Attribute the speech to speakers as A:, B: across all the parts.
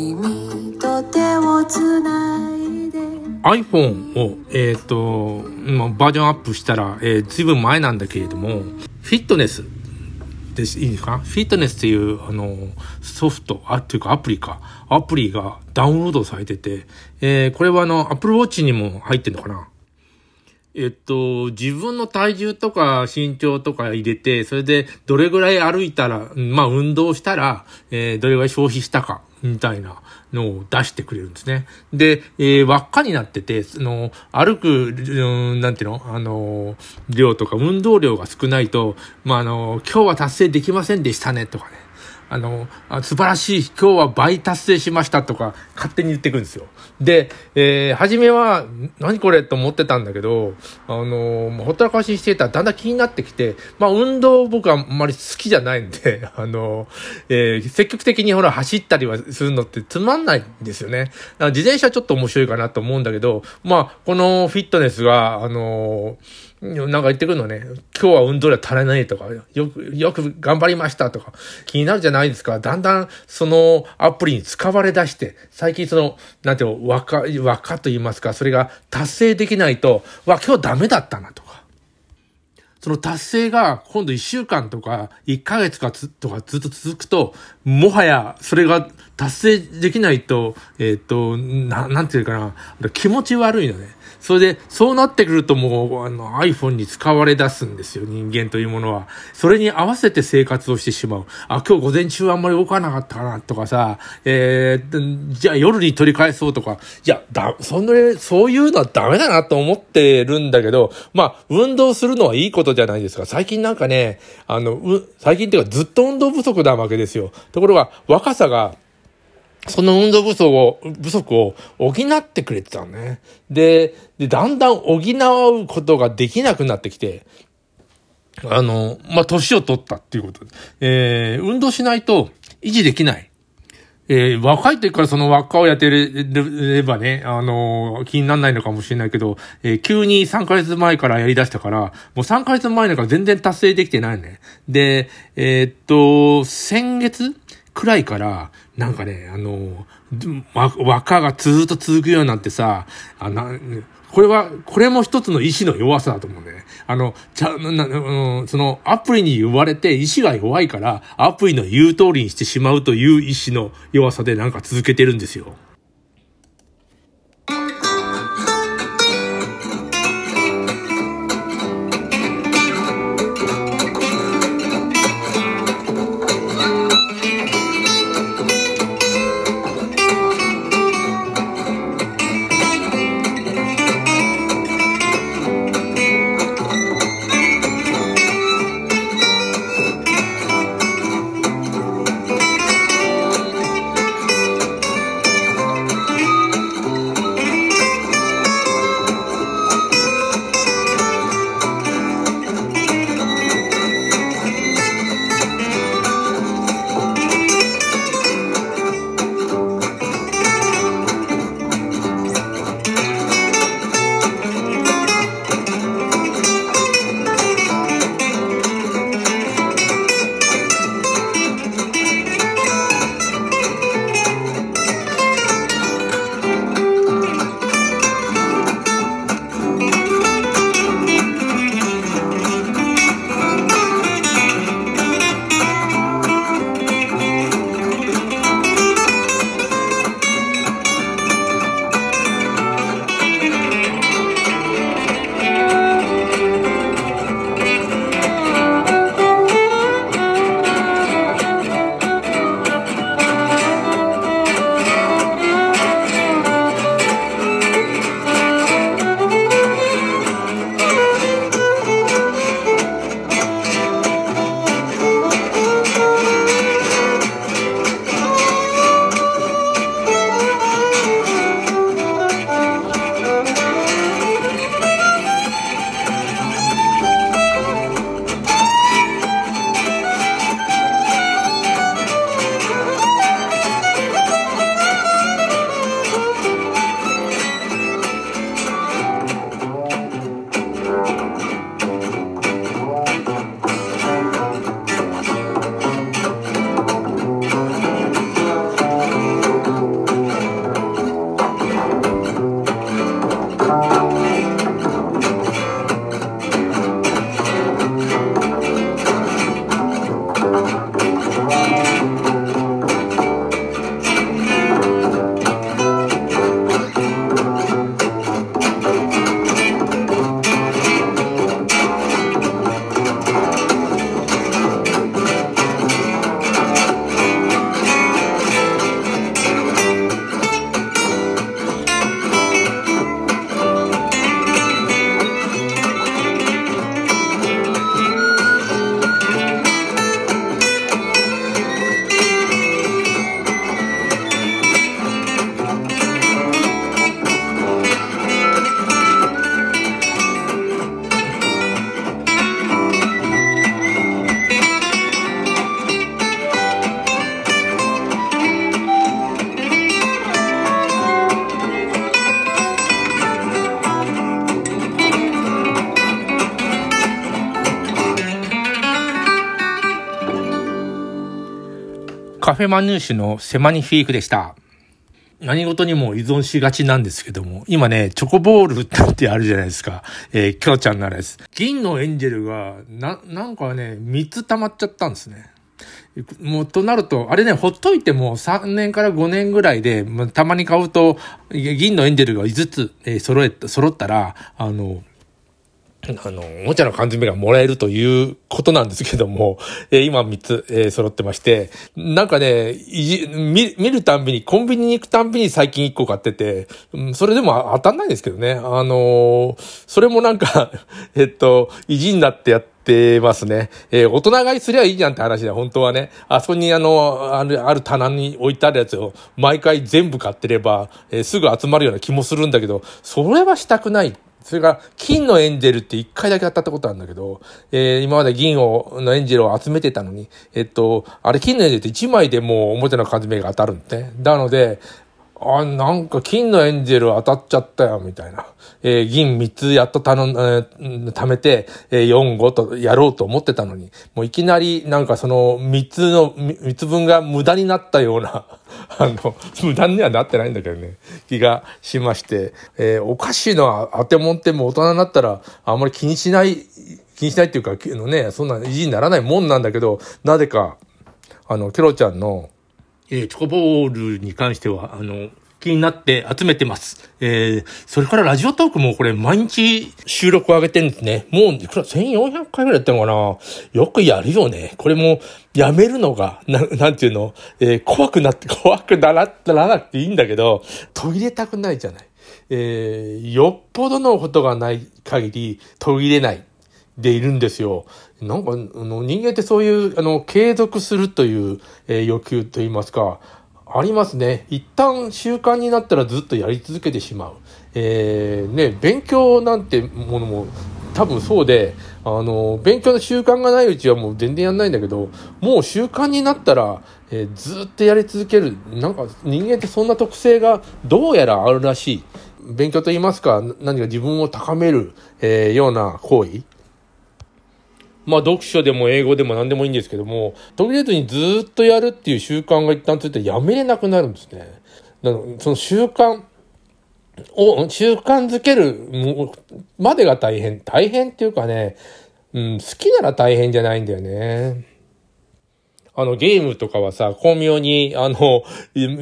A: 君と手をつないで。
B: iPhone を、えっ、と、バージョンアップしたら、えー、ずいぶん前なんだけれども、フィットネスで、いいですか？フィットネスっていう、あの、ソフト、あ、っていうかアプリか、アプリがダウンロードされてて、えー、これはあの、Apple Watch にも入ってんのかな？えっと、自分の体重とか身長とか入れて、それでどれぐらい歩いたら、まあ運動したら、えーどれぐらい消費したか、みたいなのを出してくれるんですね。で、えー輪っかになってて、その、歩く、うんなんていうの？あの、量とか運動量が少ないと、まああの、今日は達成できませんでしたね、とかね。あの、あ素晴らしい、今日は倍達成しましたとか、勝手に言ってくるんですよ。で、えー、初めは、何これと思ってたんだけど、あの、ほったらかししてたらだんだん気になってきて、まあ、運動僕はあんまり好きじゃないんで、あの、えー積極的にほら走ったりはするのってつまんないんですよね。自転車ちょっと面白いかなと思うんだけど、まあ、このフィットネスが、あの、なんか言ってくるのね。今日は運動量足らないとか、よく、よく頑張りましたとか、気になるじゃないですか。だんだん、そのアプリに使われ出して、最近その、なんていうの、輪っか、輪っかと言いますか、それが達成できないと、わ、今日ダメだったなとか。その達成が今度1週間とか1ヶ月かつとかずっと続くと、もはやそれが達成できないと、えっ、と、な、なんていうかな、気持ち悪いのね。それで、そうなってくるともう、あの、iPhone に使われ出すんですよ、人間というものは。それに合わせて生活をしてしまう。あ、今日午前中あんまり動かなかったかな、とかさ、えー、じゃあ夜に取り返そうとか、いや、だ、そんな、そういうのはダメだなと思ってるんだけど、まあ、運動するのはいいことじゃないですか。最近なんかね、あの、う、最近っていうかずっと運動不足なわけですよ。ところが、若さが、その運動不足を、不足を補ってくれてたのね。で、で、だんだん補うことができなくなってきて、あの、まあ、年を取ったっていうことで。えー、運動しないと維持できない。えー、若い時からその輪っかをやってればね、あのー気にならないのかもしれないけど、えー急に3ヶ月前からやり出したから、もう3ヶ月前だから全然達成できてないね。で、えっと、先月くらいから、なんかね、あのー輪っかがずっと続くようになってさ、あな、これは、これも一つの意志の弱さだと思うね。あの、ちゃ、な、なうん、その、アプリに言われて意志が弱いから、アプリの言う通りにしてしまうという意志の弱さでなんか続けてるんですよ。カフェマヌーシュのセマニフィークでした。何事にも依存しがちなんですけども、今ね、チョコボールってあるじゃないですか。えー、キョロちゃんのあれです。銀のエンジェルが、な、なんかね、3つ溜まっちゃったんですね。もう、となると、あれね、ほっといても3年から5年ぐらいで、まあ、たまに買うと、銀のエンジェルが5つ、えー、揃え、揃ったら、あの、あの、おもちゃの缶詰がもらえるということなんですけども、えー、今3つ、えー、揃ってまして、なんかね、見、見るたんびに、コンビニに行くたんびに最近1個買ってて、うん、それでも当たんないですけどね。あのー、それもなんか えっと、意地になってやって、ますね。えー、大人買いすりゃいいじゃんって話だ、本当はね。あそこにあの、ある、ある棚に置いてあるやつを毎回全部買ってれば、えー、すぐ集まるような気もするんだけど、それはしたくない。それから金のエンジェルって一回だけ当たったことあるんだけど、えー、今まで銀を、のエンジェルを集めてたのに、えっと、あれ金のエンジェルって一枚でもう表の缶詰が当たるんで、ね。なので、あ、なんか金のエンジェル当たっちゃったよ、みたいな。えー、銀3つやっと頼ん、えー、貯めて、えー、4、5とやろうと思ってたのに、もういきなりなんかその3つの、3つ分が無駄になったような、あの、無駄にはなってないんだけどね、気がしまして、えー、おかしいのは当てもんっても大人になったらあんまり気にしない、気にしないっていうか、のね、そんな意地にならないもんなんだけど、なぜか、あの、ケロちゃんの、えー、チョコボールに関しては、あの、気になって集めてます。えー、それからラジオトークもこれ毎日収録を上げてるんですね。もう、いくら1400回ぐらいやってるのかなよくやるよね。これもやめるのが、ななんていうの、えー、怖くなって、怖くならななくていいんだけど、途切れたくないじゃない。えー、よっぽどのことがない限り途切れない。でいるんですよ。なんか、あの、人間ってそういう、あの、継続するという、えー、欲求といいますか、ありますね。一旦習慣になったらずっとやり続けてしまう。えー、ね、勉強なんてものも多分そうで、あの、勉強の習慣がないうちはもう全然やんないんだけど、もう習慣になったら、えー、ずっとやり続ける。なんか人間ってそんな特性がどうやらあるらしい。勉強と言いますか、何か自分を高める、えー、ような行為。まあ読書でも英語でも何でもいいんですけども、途切れずにずっとやるっていう習慣が一旦ついてやめれなくなるんですね。だからその習慣を、習慣づけるまでが大変。大変っていうかね、うん、好きなら大変じゃないんだよね。あの、ゲームとかはさ、巧妙に、あの、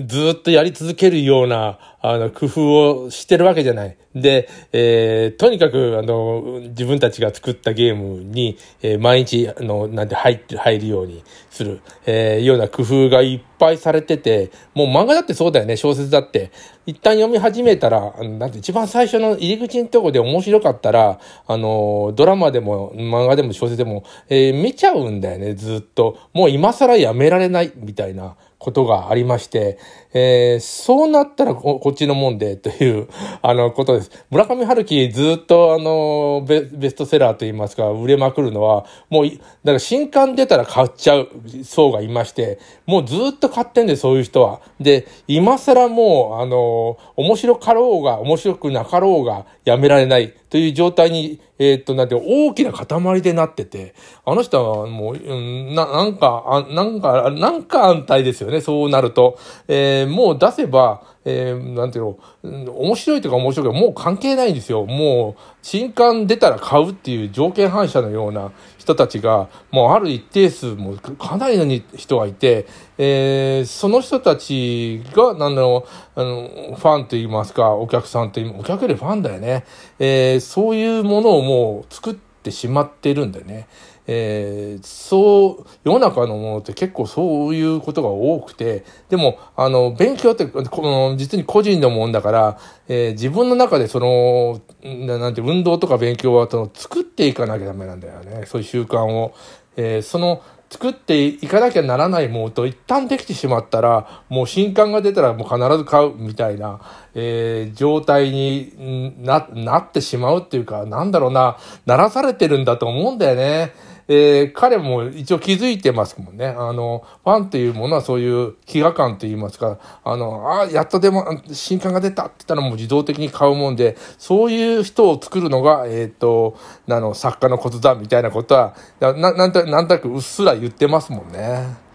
B: ずっとやり続けるような、あの、工夫をしてるわけじゃない。で、えー、とにかく、あの、自分たちが作ったゲームに、えー、毎日、あの、なんて入って、入るようにする、えー、ような工夫がいっぱいされてて、もう漫画だってそうだよね、小説だって。一旦読み始めたら、なんて一番最初の入り口のとこで面白かったら、あの、ドラマでも、漫画でも小説でも、えー、見ちゃうんだよね、ずっと。もう今更やめられない、みたいな。ことがありまして、えー、そうなったらこっちのもんでという、あの、ことです。村上春樹ずっとあのベ、ベストセラーと言いますか、売れまくるのは、もう、だから新刊出たら買っちゃう層がいまして、もうずっと買ってんで、そういう人は。で、今更もう、あの、面白かろうが、面白くなかろうが、やめられないという状態にえー、っと、なんて、大きな塊でなってて、あの人はもう、うん、な、なんか、あなんか、なんか安泰ですよね、そうなると。えー、もう出せば、えー、なんていうの、面白いとか面白いとかもう関係ないんですよ。もう、新刊出たら買うっていう条件反射のような人たちが、もうある一定数もかなりの人がいて、えー、その人たちが、なんだろう、あの、ファンと言いますか、お客さんと言い、お客よりファンだよね。えー、そういうものをもう作ってしまってるんでね。えー、そう、世の中のものって結構そういうことが多くて、でも、あの、勉強って、この、実に個人のもんだから、えー、自分の中でその、なんて、運動とか勉強は、その、作っていかなきゃダメなんだよね。そういう習慣を。えー、その、作っていかなきゃならないものと一旦できてしまったら、もう新刊が出たらもう必ず買うみたいな、えー、状態にな、なってしまうっていうか、なんだろうな、ならされてるんだと思うんだよね。えー、彼も一応気づいてますもんね。あの、ファンっていうものはそういう飢餓感と言いますか、あの、ああ、やっとでも新刊が出たって言ったらもう自動的に買うもんで、そういう人を作るのが、えっ、ー、と、あの、作家のことだみたいなことは、な、なんと、なんとなくうっすら言ってますもんね。